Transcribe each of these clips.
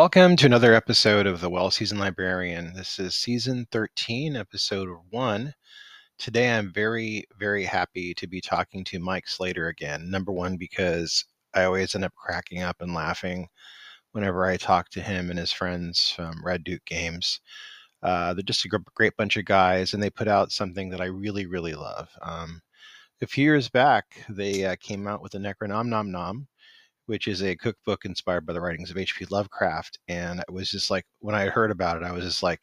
Welcome to another episode of the Well Seasoned Librarian. This is season 13, episode 1. Today I'm very, very happy to be talking to Mike Slater again. Number one, because I always end up cracking up and laughing whenever I talk to him and his friends from Red Duke Games. Uh, they're just a great bunch of guys, and they put out something that I really, really love. Um, a few years back, they uh, came out with the Necronomnomnom, which is a cookbook inspired by the writings of H.P. Lovecraft. And it was just like, when I heard about it, I was just like,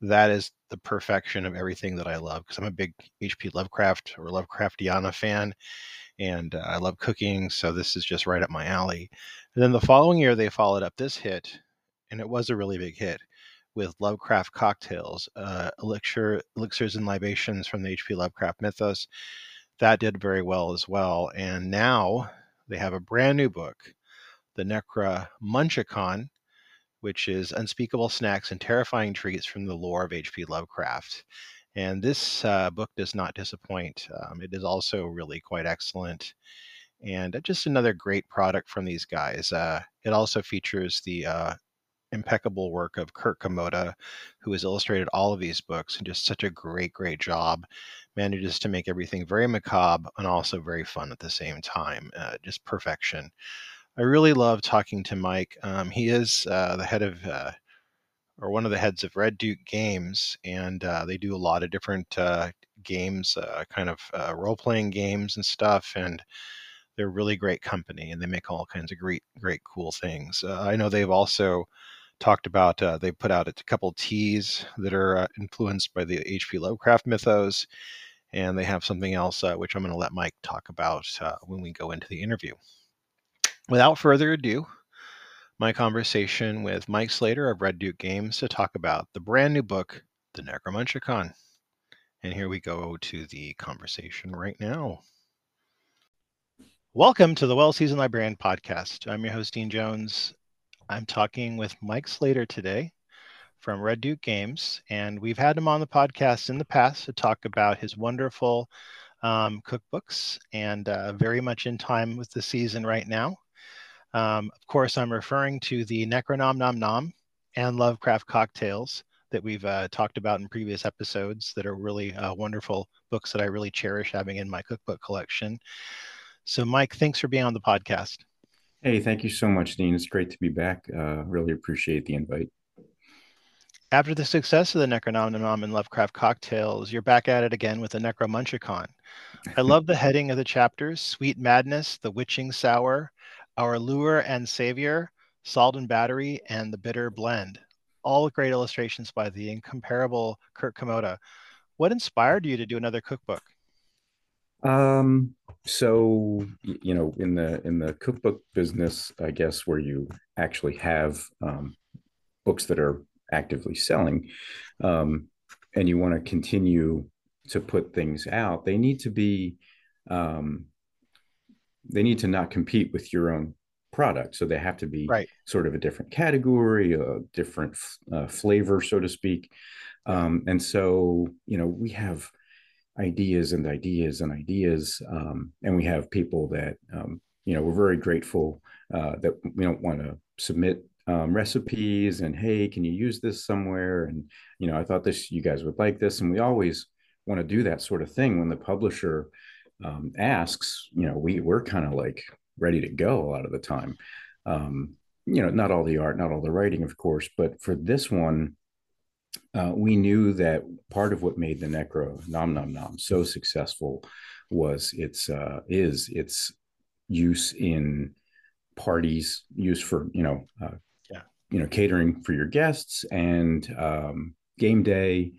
that is the perfection of everything that I love because I'm a big H.P. Lovecraft or Lovecraftiana fan and uh, I love cooking. So this is just right up my alley. And then the following year, they followed up this hit, and it was a really big hit with Lovecraft Cocktails, uh, elixir, elixirs and libations from the H.P. Lovecraft mythos. That did very well as well. And now they have a brand new book, the Necra Munchicon, which is unspeakable snacks and terrifying treats from the lore of H.P. Lovecraft. And this uh, book does not disappoint. Um, it is also really quite excellent. And just another great product from these guys. Uh, it also features the uh, impeccable work of Kurt Komoda, who has illustrated all of these books and just such a great, great job. Manages to make everything very macabre and also very fun at the same time. Uh, just perfection. I really love talking to Mike. Um, he is uh, the head of, uh, or one of the heads of Red Duke Games, and uh, they do a lot of different uh, games, uh, kind of role playing games and stuff. And they're really great company, and they make all kinds of great, great, cool things. I know they've also talked about uh, they put out a couple teas that are uh, influenced by the H.P. Lovecraft mythos, and they have something else uh, which I'm going to let Mike talk about uh, when we go into the interview. Without further ado, my conversation with Mike Slater of Red Duke Games to talk about the brand new book, The Necromunchicon. And here we go to the conversation right now. Welcome to the Well Seasoned Librarian podcast. I'm your host, Dean Jones, I'm talking with Mike Slater today from Red Duke Games, and we've had him on the podcast in the past to talk about his wonderful um, cookbooks and uh, very much in time with the season right now. Um, of course, I'm referring to the Necronomnomnom and Lovecraft Cocktails that we've uh, talked about in previous episodes that are really uh, wonderful books that I really cherish having in my cookbook collection. So, Mike, thanks for being on the podcast. Hey, thank you so much, Dean. It's great to be back. Uh, really appreciate the invite. After the success of the Necronomicon and Lovecraft cocktails, you're back at it again with the Necromunchicon. I love the heading of the chapters Sweet Madness, The Witching Sour, Our Lure and Savior, Salt and Battery, and The Bitter Blend. All great illustrations by the incomparable Kurt Komoda. What inspired you to do another cookbook? Um, so you know, in the in the cookbook business, I guess where you actually have um, books that are actively selling, um, and you want to continue to put things out, they need to be um, they need to not compete with your own product. So they have to be right. sort of a different category, a different uh, flavor, so to speak. Um, and so, you know, we have ideas and ideas and ideas. Um, and we have people that, um, you know, we're very grateful uh, that we don't want to submit um, recipes and, hey, can you use this somewhere? And, you know, I thought this, you guys would like this. And we always want to do that sort of thing when the publisher um, asks, you know, we, we're kind of like ready to go a lot of the time. Um, you know, not all the art, not all the writing, of course, but for this one, uh, we knew that part of what made the Necronomnomnom so successful was its uh, is its use in parties, use for you know uh, yeah. you know catering for your guests and um, game day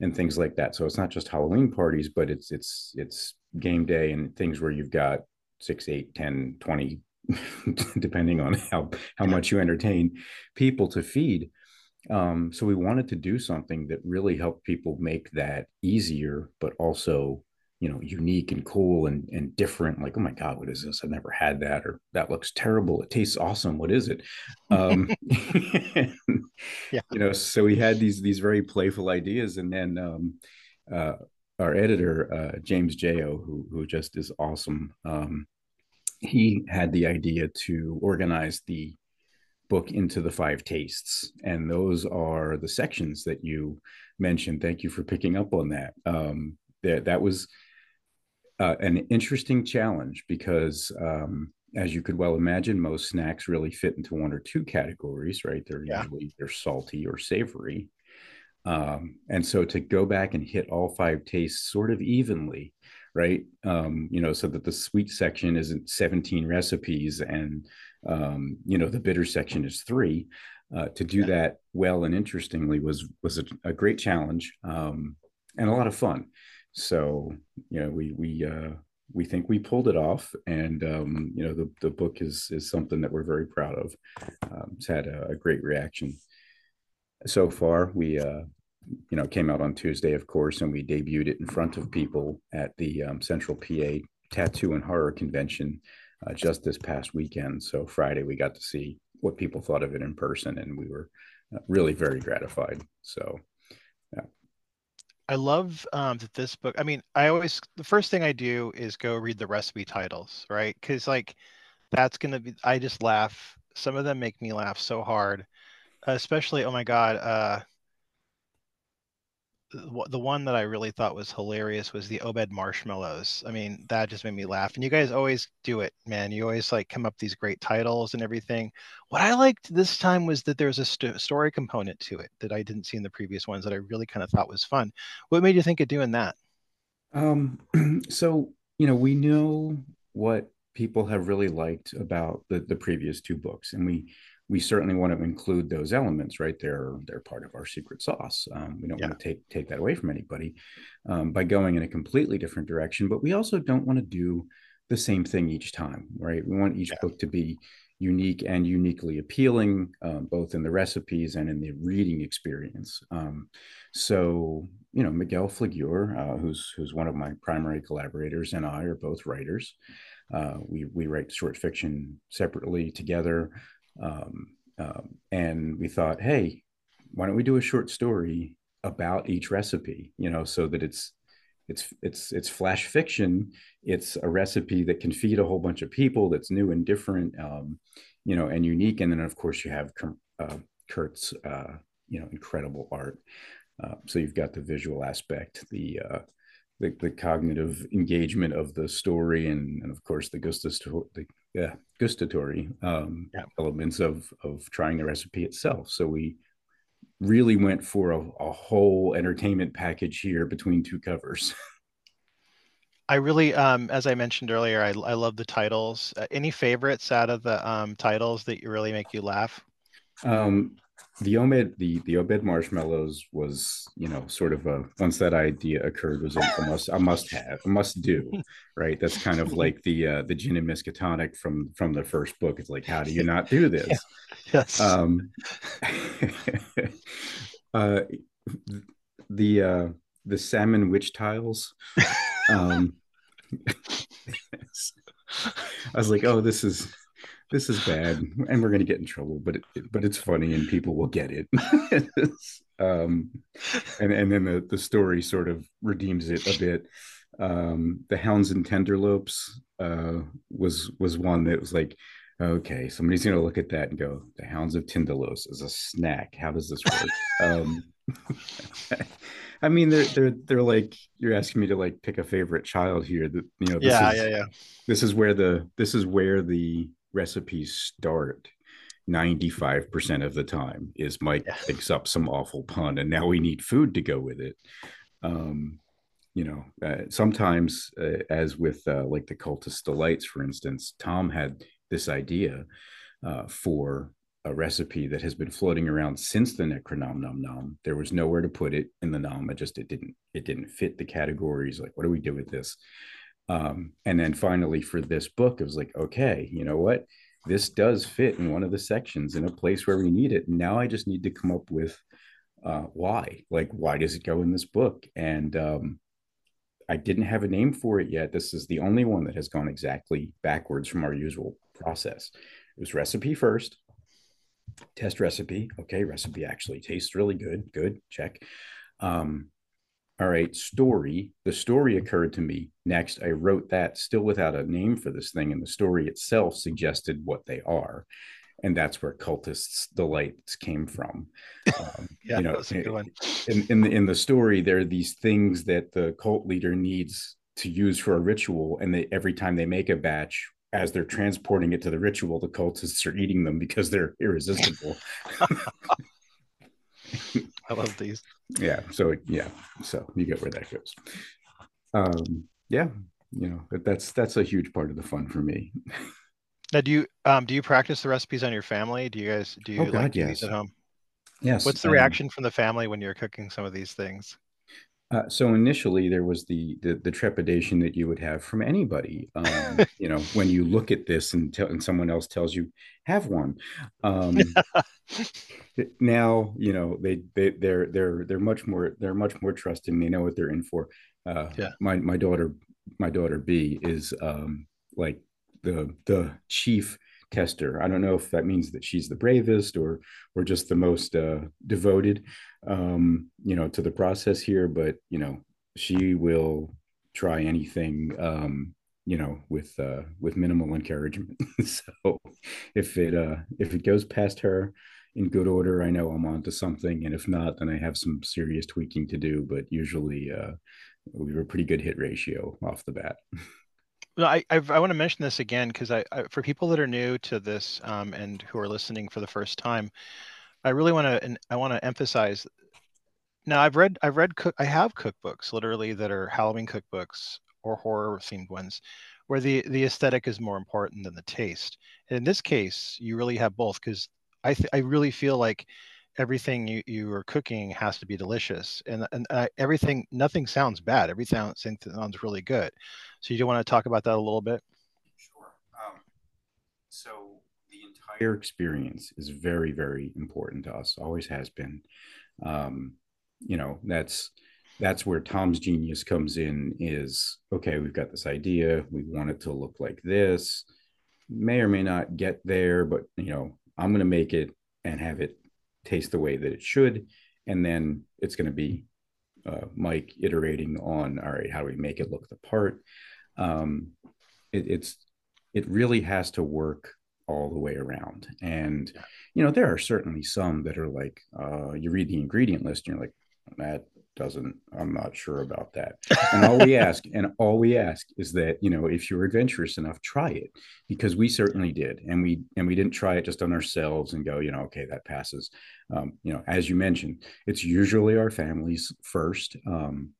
and things like that. So it's not just Halloween parties, but it's it's it's game day and things where you've got six, eight, 10, 20, depending on how how much you entertain people to feed. Um, so we wanted to do something that really helped people make that easier, but also, you know, unique and cool and, and different. Like, oh my God, what is this? I've never had that, or that looks terrible. It tastes awesome. What is it? Um, yeah. You know, so we had these these very playful ideas, and then um, uh, our editor uh, James Jo, who who just is awesome. Um, he had the idea to organize the book into the five tastes. And those are the sections that you mentioned. Thank you for picking up on that. Um, that, that was uh, an interesting challenge because um, as you could well imagine most snacks really fit into one or two categories right? They're yeah. usually they're salty or savory. Um, and so to go back and hit all five tastes sort of evenly right? Um, you know so that the sweet section isn't 17 recipes and um, you know the bitter section is three. Uh, to do yeah. that well and interestingly was was a, a great challenge um, and a lot of fun. So you know we we uh, we think we pulled it off and um, you know the, the book is is something that we're very proud of. Um, it's had a, a, great reaction. So far we uh, you know came out on tuesday of course and we debuted it in front of people at the um, central pa tattoo and horror convention uh, just this past weekend so friday we got to see what people thought of it in person and we were uh, really very gratified so I love um, that this book. I mean, I always the first thing I do is go read the recipe titles, right? Because like that's gonna be. I just laugh. Some of them make me laugh so hard, especially. Oh my god. Uh, the one that I really thought was hilarious was the Obed marshmallows. I mean, that just made me laugh. And you guys always do it, man. You always like come up these great titles and everything. What I liked this time was that there's a st- story component to it that I didn't see in the previous ones that I really kind of thought was fun. What made you think of doing that? Um, so you know, we know what people have really liked about the the previous two books, and we we certainly want to include those elements, right? They're they're part of our secret sauce. Um, we don't yeah. want to take take that away from anybody um, by going in a completely different direction, but we also don't want to do the same thing each time, right? We want each yeah. book to be unique and uniquely appealing, um, both in the recipes and in the reading experience. Um, so, you know, Miguel Fligure, uh, who's who's one of my primary collaborators, and I are both writers. Uh, we we write short fiction separately together. Um, um, and we thought, hey, why don't we do a short story about each recipe? You know, so that it's it's it's it's flash fiction. It's a recipe that can feed a whole bunch of people. That's new and different, um, you know, and unique. And then of course you have uh, Kurt's, uh, you know, incredible art. Uh, so you've got the visual aspect, the uh, the, the cognitive engagement of the story, and, and of course the gustatory, the yeah, gustatory um, yeah. elements of of trying the recipe itself. So we really went for a, a whole entertainment package here between two covers. I really, um, as I mentioned earlier, I, I love the titles. Uh, any favorites out of the um, titles that you really make you laugh? Um, the Obed the the Obed marshmallows was you know sort of a once that idea occurred was a, a must a must have a must do right? That's kind of like the uh, the gin and miskatonic from from the first book. It's like how do you not do this? Yeah. yes. Um uh the uh the salmon witch tiles um I was like oh this is this is bad and we're going to get in trouble but it, but it's funny and people will get it um, and and then the, the story sort of redeems it a bit um, the hounds and tenderlopes uh, was was one that was like okay somebody's going to look at that and go the hounds of tenderlopes is a snack how does this work um, I mean, they're they're they're like you're asking me to like pick a favorite child here. That you know, yeah, is, yeah, yeah. This is where the this is where the recipes start 95% of the time is Mike yeah. thinks up some awful pun and now we need food to go with it. Um, you know, uh, sometimes, uh, as with uh, like the cultist delights, for instance, Tom had this idea uh, for a recipe that has been floating around since the Necronomnomnom. There was nowhere to put it in the Nom. It just it didn't it didn't fit the categories. Like, what do we do with this? Um, and then finally for this book, it was like, okay, you know what? This does fit in one of the sections in a place where we need it. Now I just need to come up with uh, why. Like, why does it go in this book? And um, I didn't have a name for it yet. This is the only one that has gone exactly backwards from our usual process. It was recipe first, test recipe. Okay, recipe actually tastes really good. Good, check. Um, all right, story. The story occurred to me next. I wrote that still without a name for this thing, and the story itself suggested what they are. and that's where cultists delights came from um, yeah, you know in, in the in the story there are these things that the cult leader needs to use for a ritual and they every time they make a batch as they're transporting it to the ritual the cultists are eating them because they're irresistible i love these. Yeah so yeah so you get where that goes. Um yeah you know that's that's a huge part of the fun for me. Now do you um do you practice the recipes on your family? Do you guys do you oh, God, like yes. at home? Yes what's the um, reaction from the family when you're cooking some of these things uh, so initially, there was the, the, the trepidation that you would have from anybody. Um, you know, when you look at this and and someone else tells you have one. Um, now, you know, they they they're they're they're much more they're much more trusting. They know what they're in for. Uh, yeah. My my daughter my daughter B is um, like the the chief tester. I don't know if that means that she's the bravest or or just the most uh, devoted, um, you know, to the process here. But you know, she will try anything, um, you know, with uh, with minimal encouragement. so if it uh, if it goes past her in good order, I know I'm onto something, and if not, then I have some serious tweaking to do. But usually, uh, we were a pretty good hit ratio off the bat. Well, I I've, i want to mention this again because I, I, for people that are new to this um, and who are listening for the first time, I really want to I want to emphasize. Now I've read I've read cook I have cookbooks literally that are Halloween cookbooks or horror themed ones, where the the aesthetic is more important than the taste. And in this case, you really have both because I th- I really feel like everything you, you are cooking has to be delicious and, and uh, everything nothing sounds bad everything sounds really good so you do want to talk about that a little bit sure um, so entire experience is very very important to us always has been um, you know that's that's where tom's genius comes in is okay we've got this idea we want it to look like this may or may not get there but you know i'm going to make it and have it taste the way that it should. And then it's going to be uh, Mike iterating on, all right, how do we make it look the part? Um, it, it's, it really has to work all the way around. And, you know, there are certainly some that are like, uh, you read the ingredient list and you're like, that doesn't i'm not sure about that. And all we ask and all we ask is that you know if you're adventurous enough try it. Because we certainly did. And we and we didn't try it just on ourselves and go you know okay that passes. Um, you know as you mentioned it's usually our families first. Um,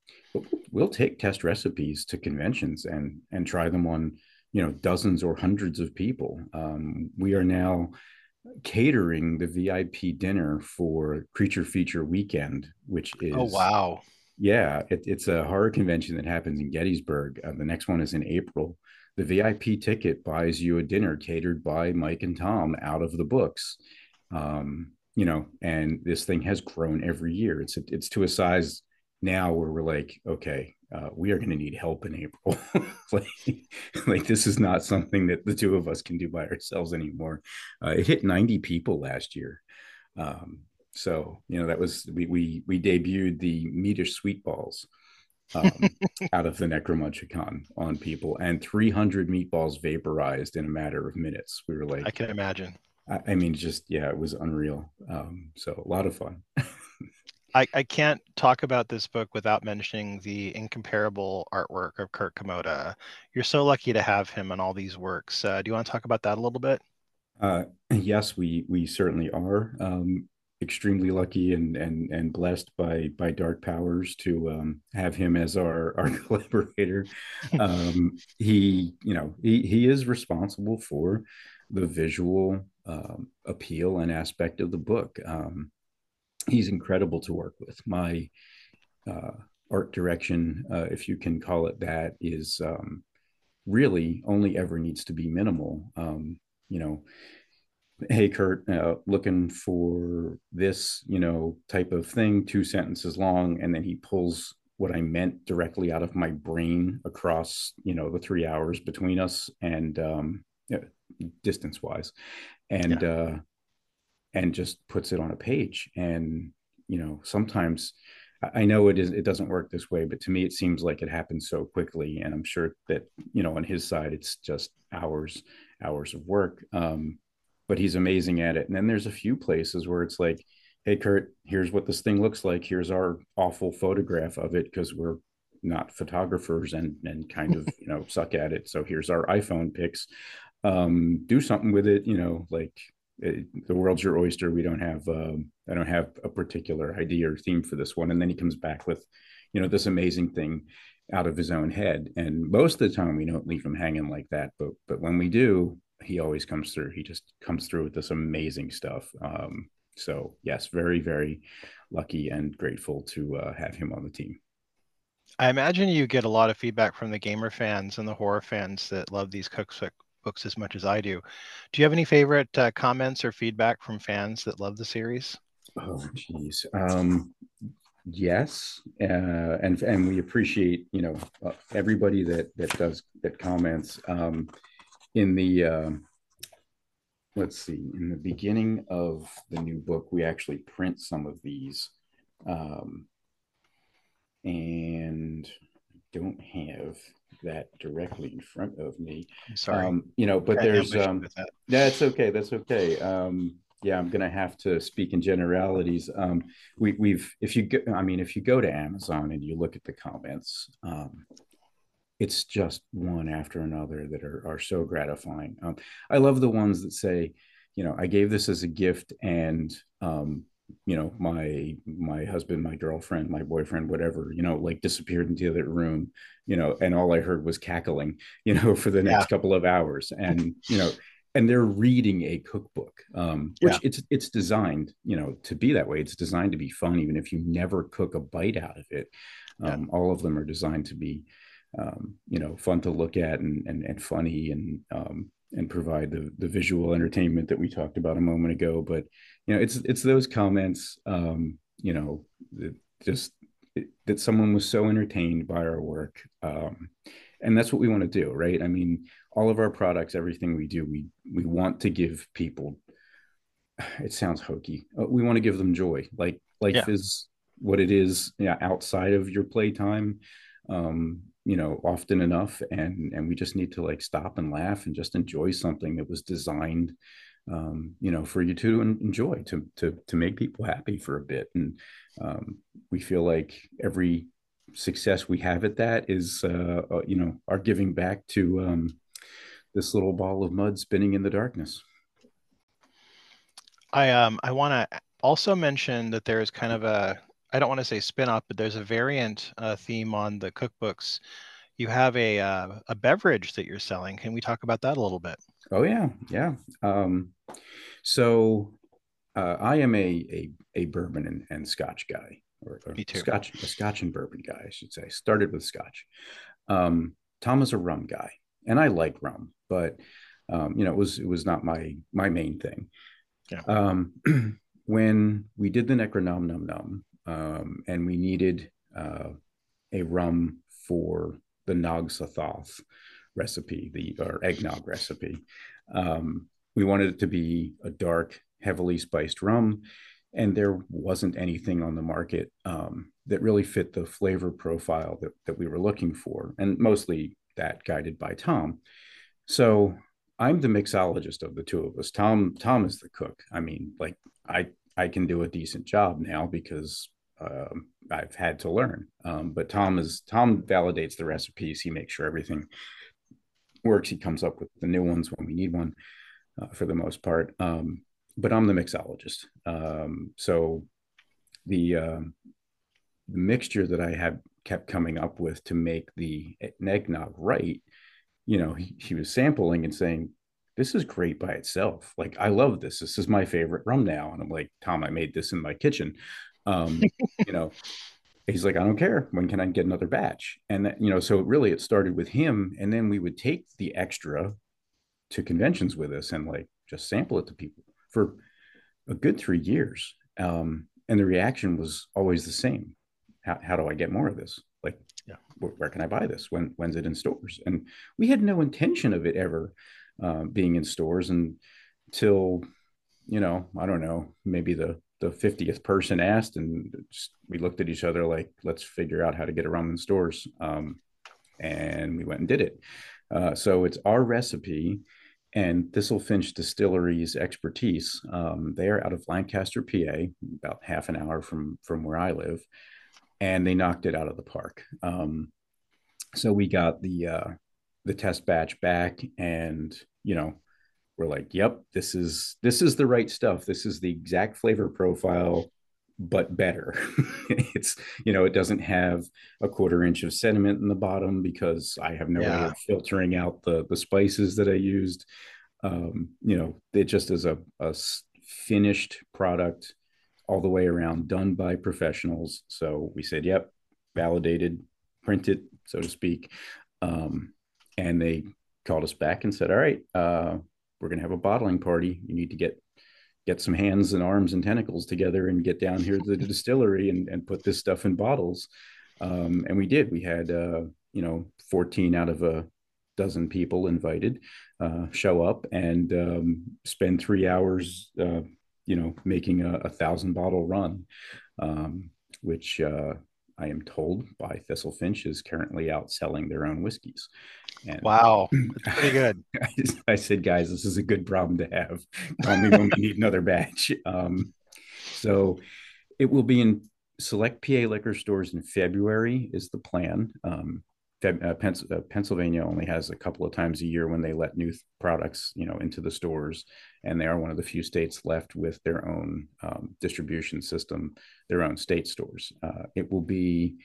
we'll take test recipes to conventions and and try them on you know dozens or hundreds of people um, we are now catering the VIP dinner for Creature Feature Weekend, which oh, is oh wow, yeah, it, it's a horror convention that happens in Gettysburg. Uh, the next one is in April. The VIP ticket buys you a dinner catered by Mike and Tom out of the books. Um, you know, and this thing has grown every year. It's it's to a size now where we're like, okay, uh, we are going to need help in April. like, like, this is not something that the two of us can do by ourselves anymore. Uh, it hit 90 people last year. Um, so, you know, that was, we, we, we debuted the Meatish Sweet Balls um, out of the Necromunchicon on people and 300 meatballs vaporized in a matter of minutes. We were like, I can imagine. I, I mean, just, yeah, it was unreal. Um, so a lot of fun. I, I can't talk about this book without mentioning the incomparable artwork of Kurt Komoda. You're so lucky to have him on all these works. Uh, do you want to talk about that a little bit? Uh, yes, we we certainly are um, extremely lucky and and and blessed by by Dark Powers to um, have him as our our collaborator. Um, he you know he he is responsible for the visual um, appeal and aspect of the book. He's incredible to work with. My uh, art direction, uh, if you can call it that, is um, really only ever needs to be minimal. Um, you know, hey Kurt, uh, looking for this, you know, type of thing, two sentences long, and then he pulls what I meant directly out of my brain across, you know, the three hours between us and um, distance wise, and yeah. And just puts it on a page and you know sometimes i know it is it doesn't work this way but to me it seems like it happens so quickly and i'm sure that you know on his side it's just hours hours of work um but he's amazing at it. And then there's a few places where it's like, hey, Kurt, here's what this thing looks like. Here's our awful photograph of it because we're not photographers and and kind of you know suck at it. So here's our iPhone pics. Um, do something with it. You know, like it, the world's your oyster. We don't have um, I don't have a particular idea or theme for this one. And then he comes back with, you know, this amazing thing out of his own head. And most of the time we don't leave him hanging like that. But but when we do, he always comes through. He just comes through with this amazing stuff. Um, so yes, very very lucky and grateful to uh, have him on the team. I imagine you get a lot of feedback from the gamer fans and the horror fans that love these cookbooks as much as I do. Do you have any favorite uh, comments or feedback from fans that love the series? Oh, geez. Um, yes, uh, and and we appreciate you know uh, everybody that that does that comments. Um, in the uh, let's see, in the beginning of the new book, we actually print some of these, um, and don't have that directly in front of me. I'm sorry, um, you know, but there's um, that's okay. That's okay. Um, yeah, I'm going to have to speak in generalities. Um, we, we've, if you go, I mean, if you go to Amazon and you look at the comments, um, it's just one after another that are, are so gratifying. Um, I love the ones that say, you know, I gave this as a gift and, um, you know, my, my husband, my girlfriend, my boyfriend, whatever, you know, like disappeared into the other room, you know, and all I heard was cackling, you know, for the next yeah. couple of hours. And, you know, and they're reading a cookbook um, which yeah. it's it's designed you know to be that way it's designed to be fun even if you never cook a bite out of it um, yeah. all of them are designed to be um, you know fun to look at and and, and funny and um, and provide the the visual entertainment that we talked about a moment ago but you know it's it's those comments um, you know that just that someone was so entertained by our work um, and that's what we want to do right i mean all of our products everything we do we we want to give people it sounds hokey we want to give them joy like life yeah. is what it is yeah, outside of your playtime um you know often enough and and we just need to like stop and laugh and just enjoy something that was designed um you know for you to enjoy to to to make people happy for a bit and um we feel like every success we have at that is uh, uh you know our giving back to um this little ball of mud spinning in the darkness. I um I want to also mention that there is kind of a I don't want to say spin-off, but there's a variant uh, theme on the cookbooks. You have a uh, a beverage that you're selling. Can we talk about that a little bit? Oh yeah, yeah. Um, so uh, I am a a, a bourbon and, and Scotch guy, or, or Me too. Scotch a Scotch and bourbon guy, I should say. Started with Scotch. Um, Tom is a rum guy, and I like rum but um, you know, it was it was not my my main thing. Yeah. Um, when we did the Necronomnomnom, um, and we needed uh, a rum for the Nog Sothoth recipe, the or eggnog recipe, um, we wanted it to be a dark, heavily spiced rum, and there wasn't anything on the market um, that really fit the flavor profile that that we were looking for, and mostly that guided by Tom. So I'm the mixologist of the two of us. Tom Tom is the cook. I mean, like I I can do a decent job now because um, I've had to learn. Um, but Tom is Tom validates the recipes. He makes sure everything works. He comes up with the new ones when we need one, uh, for the most part. Um, but I'm the mixologist. Um, so the uh, the mixture that I had kept coming up with to make the eggnog right you know, he, he was sampling and saying, this is great by itself. Like, I love this. This is my favorite rum now. And I'm like, Tom, I made this in my kitchen. Um, you know, he's like, I don't care. When can I get another batch? And that, you know, so really it started with him. And then we would take the extra to conventions with us and like just sample it to people for a good three years. Um, and the reaction was always the same. How, how do I get more of this? Like, yeah. where, where, can I buy this? When when's it in stores? And we had no intention of it ever uh, being in stores until, you know, I don't know, maybe the the 50th person asked and just, we looked at each other like, let's figure out how to get around in stores. Um, and we went and did it. Uh, so it's our recipe and Thistle-Finch Distillery's expertise. Um, they are out of Lancaster, PA, about half an hour from from where I live, and they knocked it out of the park. Um, so we got the uh, the test batch back, and you know, we're like, "Yep, this is this is the right stuff. This is the exact flavor profile but better. it's you know it doesn't have a quarter inch of sediment in the bottom because I have no yeah. way of filtering out the the spices that I used. Um, you know, it just is a, a finished product all the way around, done by professionals. So we said, "Yep, validated, printed, so to speak." Um, and they called us back and said, "All right, uh, we're going to have a bottling party. You need to get get some hands and arms and tentacles together and get down here to the distillery and, and put this stuff in bottles. Um, and we did. We had, uh, you know, 14 out of a dozen people invited uh, show up and um, spend three hours, uh, you know, making a, a thousand bottle run, um, which uh, I am told by Thistle-Finch is currently out selling their own whiskeys. And wow, that's pretty good. I, said, guys, this is a good problem to have. Tell me when we need another batch. Um, so it will be in select PA liquor stores in February is the plan. Um, uh, uh, Pennsylvania only has a couple of times a year when they let new th- products, you know, into the stores, and they are one of the few states left with their own um, distribution system, their own state stores. Uh, it will be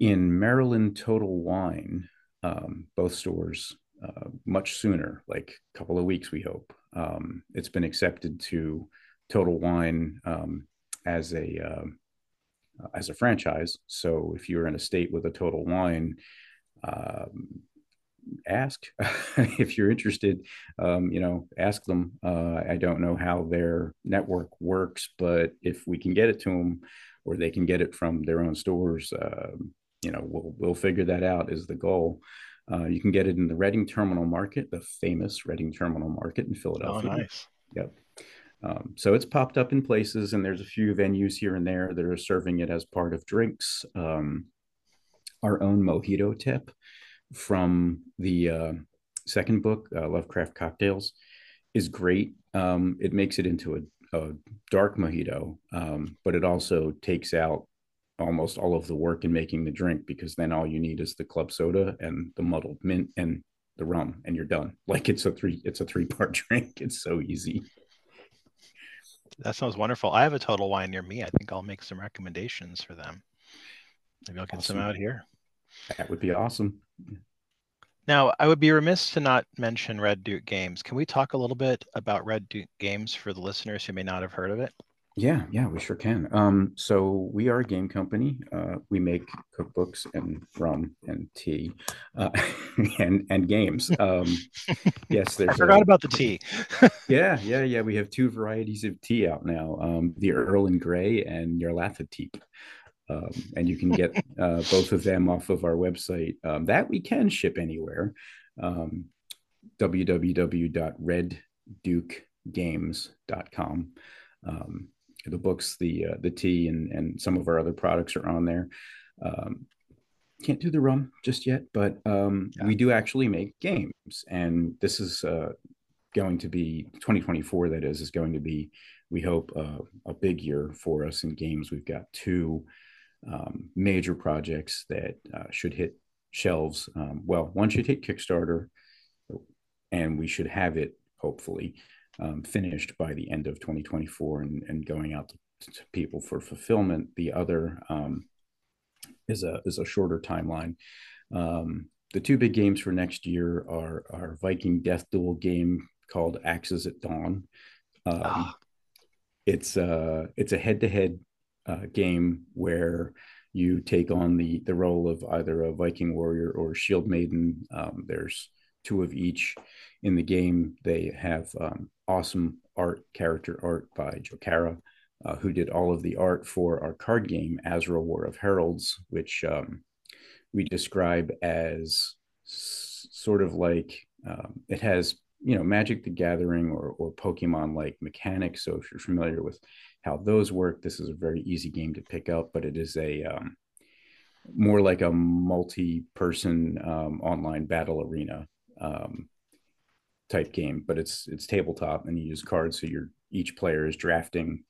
in Maryland Total Wine, um, both stores, uh, much sooner, like a couple of weeks, we hope. Um, it's been accepted to Total Wine um, as a um, uh, as a franchise. So if you're in a state with a total wine, um, ask if you're interested. Um, you know, ask them. Uh, I don't know how their network works, but if we can get it to them, or they can get it from their own stores, uh, you know, we'll we'll figure that out. Is the goal. Uh, you can get it in the Reading Terminal Market, the famous Reading Terminal Market in Philadelphia. Oh, nice. Yep. Um, so it's popped up in places, and there's a few venues here and there that are serving it as part of drinks. Um, our own mojito tip from the uh, second book, uh, Lovecraft Cocktails, is great. Um, it makes it into a, a dark mojito, um, but it also takes out almost all of the work in making the drink because then all you need is the club soda and the muddled mint and the rum, and you're done. Like it's a three, it's a three part drink. It's so easy. That sounds wonderful. I have a total wine near me. I think I'll make some recommendations for them. Maybe I'll get awesome. some out here. That would be awesome. Now, I would be remiss to not mention Red Duke Games. Can we talk a little bit about Red Duke Games for the listeners who may not have heard of it? Yeah, yeah, we sure can. Um, so we are a game company. Uh, we make cookbooks and rum and tea, uh, and and games. Um, yes, there's. I forgot a, about the tea. yeah, yeah, yeah. We have two varieties of tea out now: um, the Earl and Grey and your Nyarlathotep. Um, and you can get uh, both of them off of our website. Um, that we can ship anywhere. Um, www.reddukegames.com. Um, the books, the uh, the tea, and and some of our other products are on there. Um, can't do the rum just yet, but um, yeah. we do actually make games, and this is uh, going to be 2024. That is is going to be, we hope, uh, a big year for us in games. We've got two um, major projects that uh, should hit shelves. Um, well, one should hit Kickstarter, and we should have it hopefully um, finished by the end of 2024 and, and going out to, to people for fulfillment. The other um, is a is a shorter timeline. Um, the two big games for next year are our Viking Death Duel game called Axes at Dawn. Oh. It's uh it's a head to head game where you take on the the role of either a Viking warrior or shield maiden. Um, there's two of each in the game. They have um, awesome art, character art by Joe Cara, uh, who did all of the art for our card game, Azrael War of Heralds, which um, we describe as s- sort of like um, it has, you know, Magic the Gathering or, or Pokemon like mechanics. So if you're familiar with how those work, this is a very easy game to pick up, but it is a um, more like a multi person um, online battle arena. Um, type game, but it's it's tabletop and you use cards. So you're each player is drafting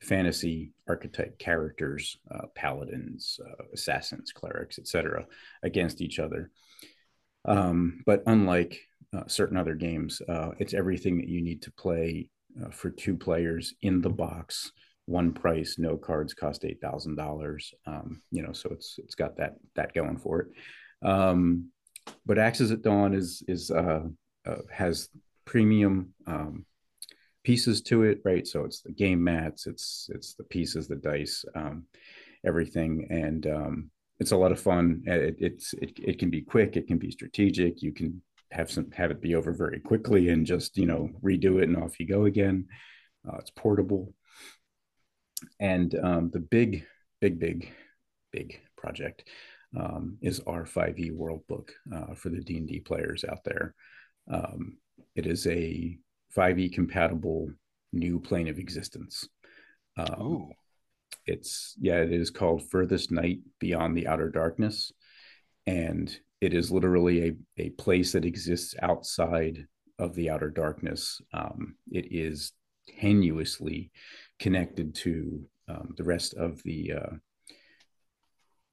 fantasy archetype characters, uh, paladins, uh, assassins, clerics, etc., against each other. Um, but unlike uh, certain other games, uh, it's everything that you need to play uh, for two players in the box, one price, no cards, cost eight thousand um, dollars. You know, so it's it's got that that going for it. Um, but Axes at Dawn is is uh, has premium um, pieces to it, right? So it's the game mats, it's it's the pieces, the dice, um, everything, and um, it's a lot of fun. It, it's it, it can be quick, it can be strategic. You can have some have it be over very quickly and just you know redo it and off you go again. Uh, it's portable, and um, the big, big, big, big project um, is our 5e World Book uh, for the D and D players out there. Um, it is a 5e compatible new plane of existence. Um, it's yeah, it is called Furthest Night Beyond the Outer Darkness, and it is literally a a place that exists outside of the outer darkness. Um, it is tenuously connected to um, the rest of the uh,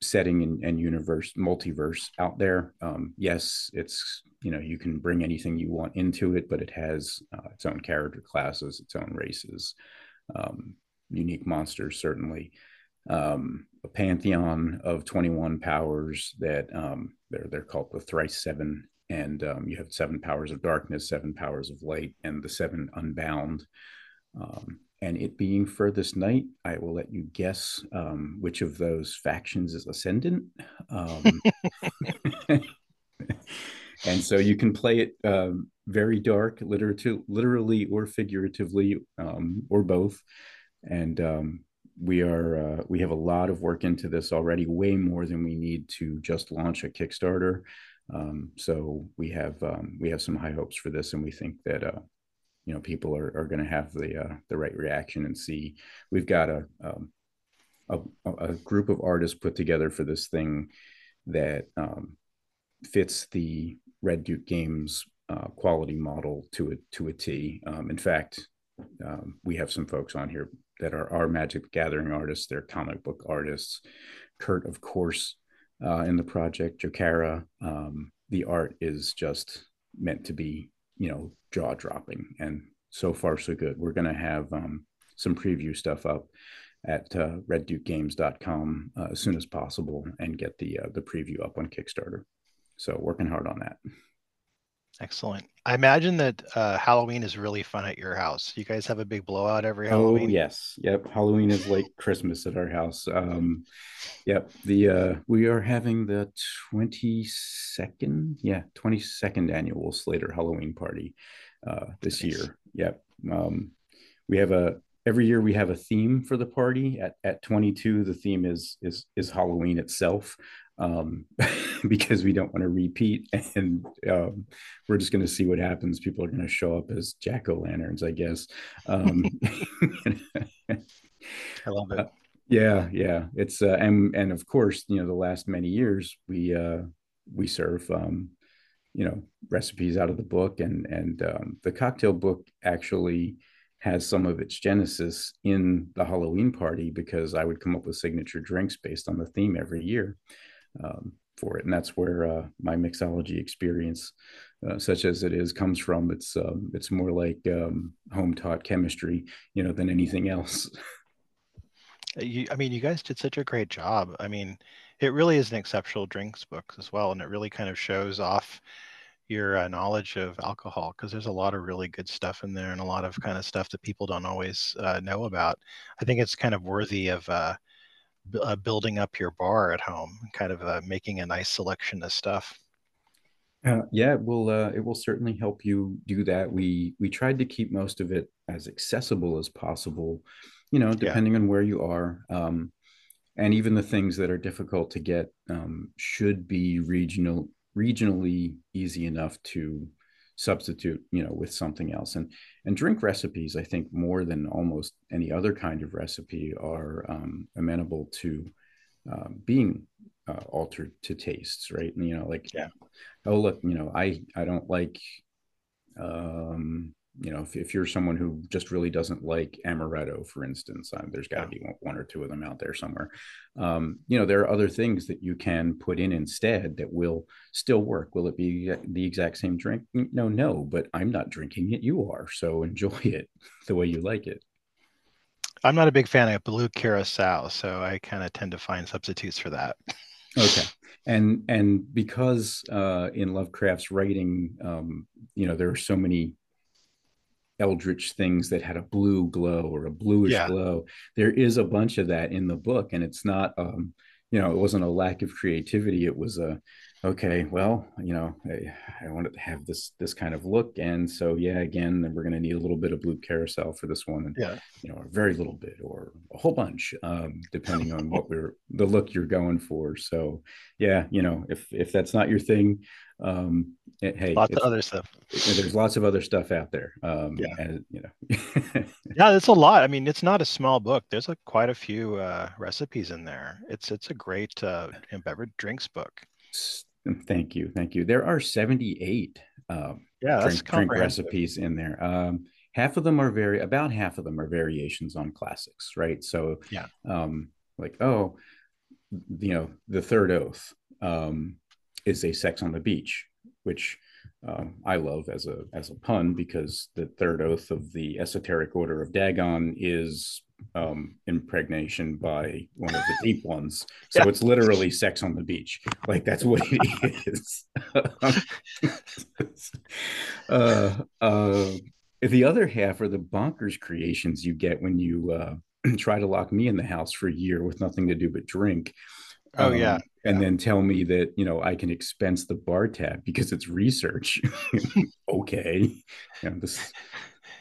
setting and, and, universe multiverse out there. Um, yes it's you know you can bring anything you want into it but it has uh, its own character classes its own races um, unique monsters certainly. Um, a pantheon of 21 powers that um, they're they're called the thrice seven and um, you have seven powers of darkness seven powers of light and the seven unbound. Um, and it being furthest night, I will let you guess um, which of those factions is ascendant. Um, and so you can play it um, very dark, literally, literally or figuratively, um, or both. And um, we are uh, we have a lot of work into this already, way more than we need to just launch a Kickstarter. Um, so we have we have some high hopes for this, and we think that uh, you know people are, are going to have the uh, the right reaction and see we've got a, um, a, a group of artists put together for this thing that um, fits the Red Duke Games uh, quality model to a to a T. Um, in fact, um, we have some folks on here that are our Magic Gathering artists. They're comic book artists. Kurt, of course, uh, in the project. Jokara. Um, the art is just meant to be you know jaw dropping and so far so good. We're going to have um, some preview stuff up at uh, reddukegames.com uh, as soon as possible and get the uh, the preview up on kickstarter. So working hard on that Excellent. I imagine that uh, Halloween is really fun at your house. You guys have a big blowout every oh, Halloween. Oh yes, yep. Halloween is like Christmas at our house. Um, yep. The uh, we are having the twenty second, yeah, twenty second annual Slater Halloween party uh, this nice. year. Yep. Um, we have a every year we have a theme for the party. At at twenty two, the theme is is is Halloween itself um, because we don't want to repeat. And um, we're just going to see what happens. People are going to show up as jack o' lanterns, I guess. Um, I love it. Uh, yeah, yeah. It's uh, and and of course, you know, the last many years we uh, we serve um, you know recipes out of the book, and and um, the cocktail book actually has some of its genesis in the Halloween party because I would come up with signature drinks based on the theme every year um, for it. And that's where uh, my mixology experience, uh, such as it is, comes from. It's um, it's more like um, home taught chemistry, you know, than anything else. Uh, you, I mean, you guys did such a great job. I mean, it really is an exceptional drinks book as well, and it really kind of shows off your uh, knowledge of alcohol because there's a lot of really good stuff in there and a lot of kind of stuff that people don't always uh, know about. I think it's kind of worthy of uh, building up your bar at home, kind of uh, making a nice selection of stuff. Uh, yeah, it will. Uh, it will certainly help you do that. We we tried to keep most of it as accessible as possible. You know, depending yeah. on where you are, um, and even the things that are difficult to get um, should be regional, regionally easy enough to substitute you know with something else. And and drink recipes i think more than almost any other kind of recipe are um, amenable to uh, being uh, altered to tastes right? And, you know like yeah. oh look you know i i don't like Um, you know, if, if you're someone who just really doesn't like amaretto, for instance, uh, there's got to be one, one, or two of them out there somewhere. Um, you know, there are other things that you can put in instead that will still work. Will it be the exact same drink? No, no, but I'm not drinking it. You are. So enjoy it the way you like it. I'm not a big fan of blue curacao, so I kind of tend to find substitutes for that. Okay. And and because uh, in Lovecraft's writing, um, you know, there are so many eldritch things that had a blue glow or a bluish yeah. glow. There is a bunch of that in the book, and it's not, um, you know, it wasn't a lack of creativity. It was a, okay, well, you know, I, I wanted to have this this kind of look, and so yeah, again, we're going to need a little bit of blue curacao for this one, and yeah, you know, a very little bit or a whole bunch, um, depending on what we're the look you're going for. So yeah, you know, if if that's not your thing, um, hey, lots of other stuff. There's lots of other stuff out there. Um, yeah, and, you know, yeah, it's a lot. I mean, it's not a small book. There's a, quite a few uh, recipes in there. It's it's a great uh, beverage drinks book. Thank you, thank you. There are 78 um, yeah, drink, drink recipes in there. Um, half of them are very about half of them are variations on classics, right? So yeah, um, like oh, you know, the third oath um, is a sex on the beach, which um, I love as a as a pun because the third oath of the esoteric order of Dagon is um, impregnation by one of the deep ones. So yeah. it's literally sex on the beach. Like that's what it is. uh, uh, the other half are the bonkers creations you get when you uh, try to lock me in the house for a year with nothing to do but drink. Oh um, yeah. And then tell me that you know I can expense the bar tab because it's research. okay, you know, this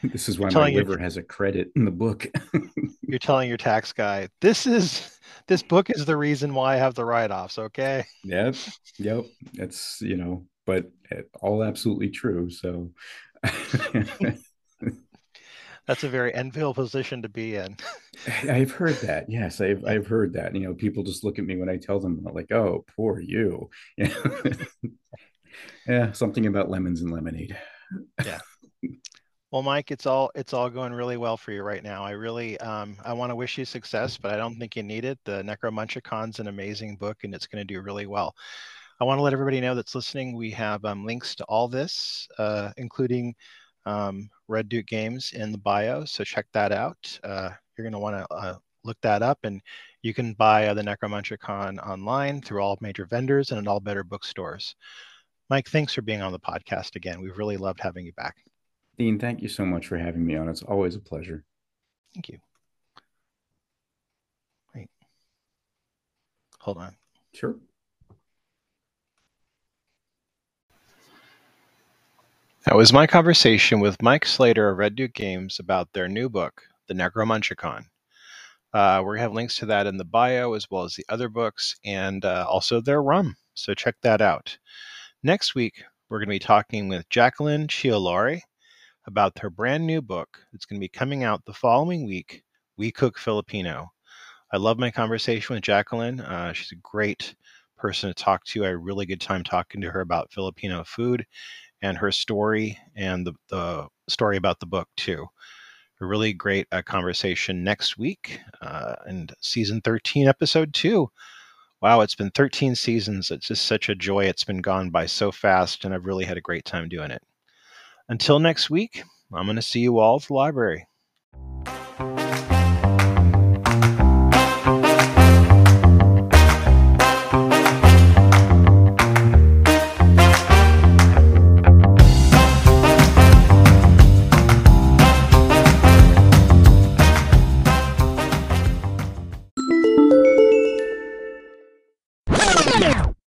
this is why my liver has a credit in the book. you're telling your tax guy, this is this book is the reason why I have the write-offs, okay? Yep. Yep. That's, you know, but eh, all absolutely true. So that's a very enviable position to be in. I've heard that. Yes, I've I've heard that. You know, people just look at me when I tell them like, "Oh, poor you." yeah, something about lemons and lemonade. Yeah. Well, Mike, it's all it's all going really well for you right now. I really um, I want to wish you success, but I don't think you need it. The Necromunchicon's an amazing book, and it's going to do really well. I want to let everybody know that's listening. We have um, links to all this, uh, including um, Red Duke Games in the bio. So check that out. Uh, you're going to want to uh, look that up, and you can buy uh, the Necromunchicon online through all major vendors and at all better bookstores. Mike, thanks for being on the podcast again. We've really loved having you back. Dean, thank you so much for having me on. It's always a pleasure. Thank you. Wait. Hold on. Sure. That was my conversation with Mike Slater of Red Duke Games about their new book, The Necromunchicon. Uh, to have links to that in the bio as well as the other books and uh, also their rum. So check that out. Next week, we're going to be talking with Jacqueline Chio-Lauri about her brand new book that's going to be coming out the following week We Cook Filipino. I love my conversation with Jacqueline. Uh, she's a great person to talk to. I had a really good time talking to her about Filipino food and her story and the, the story about the book, too. A really great uh, conversation next week uh, and season 13, episode 2. Wow, it's been 13 seasons. It's just such a joy. It's been gone by so fast, and I've really had a great time doing it. Until next week, I'm going to see you all at the library.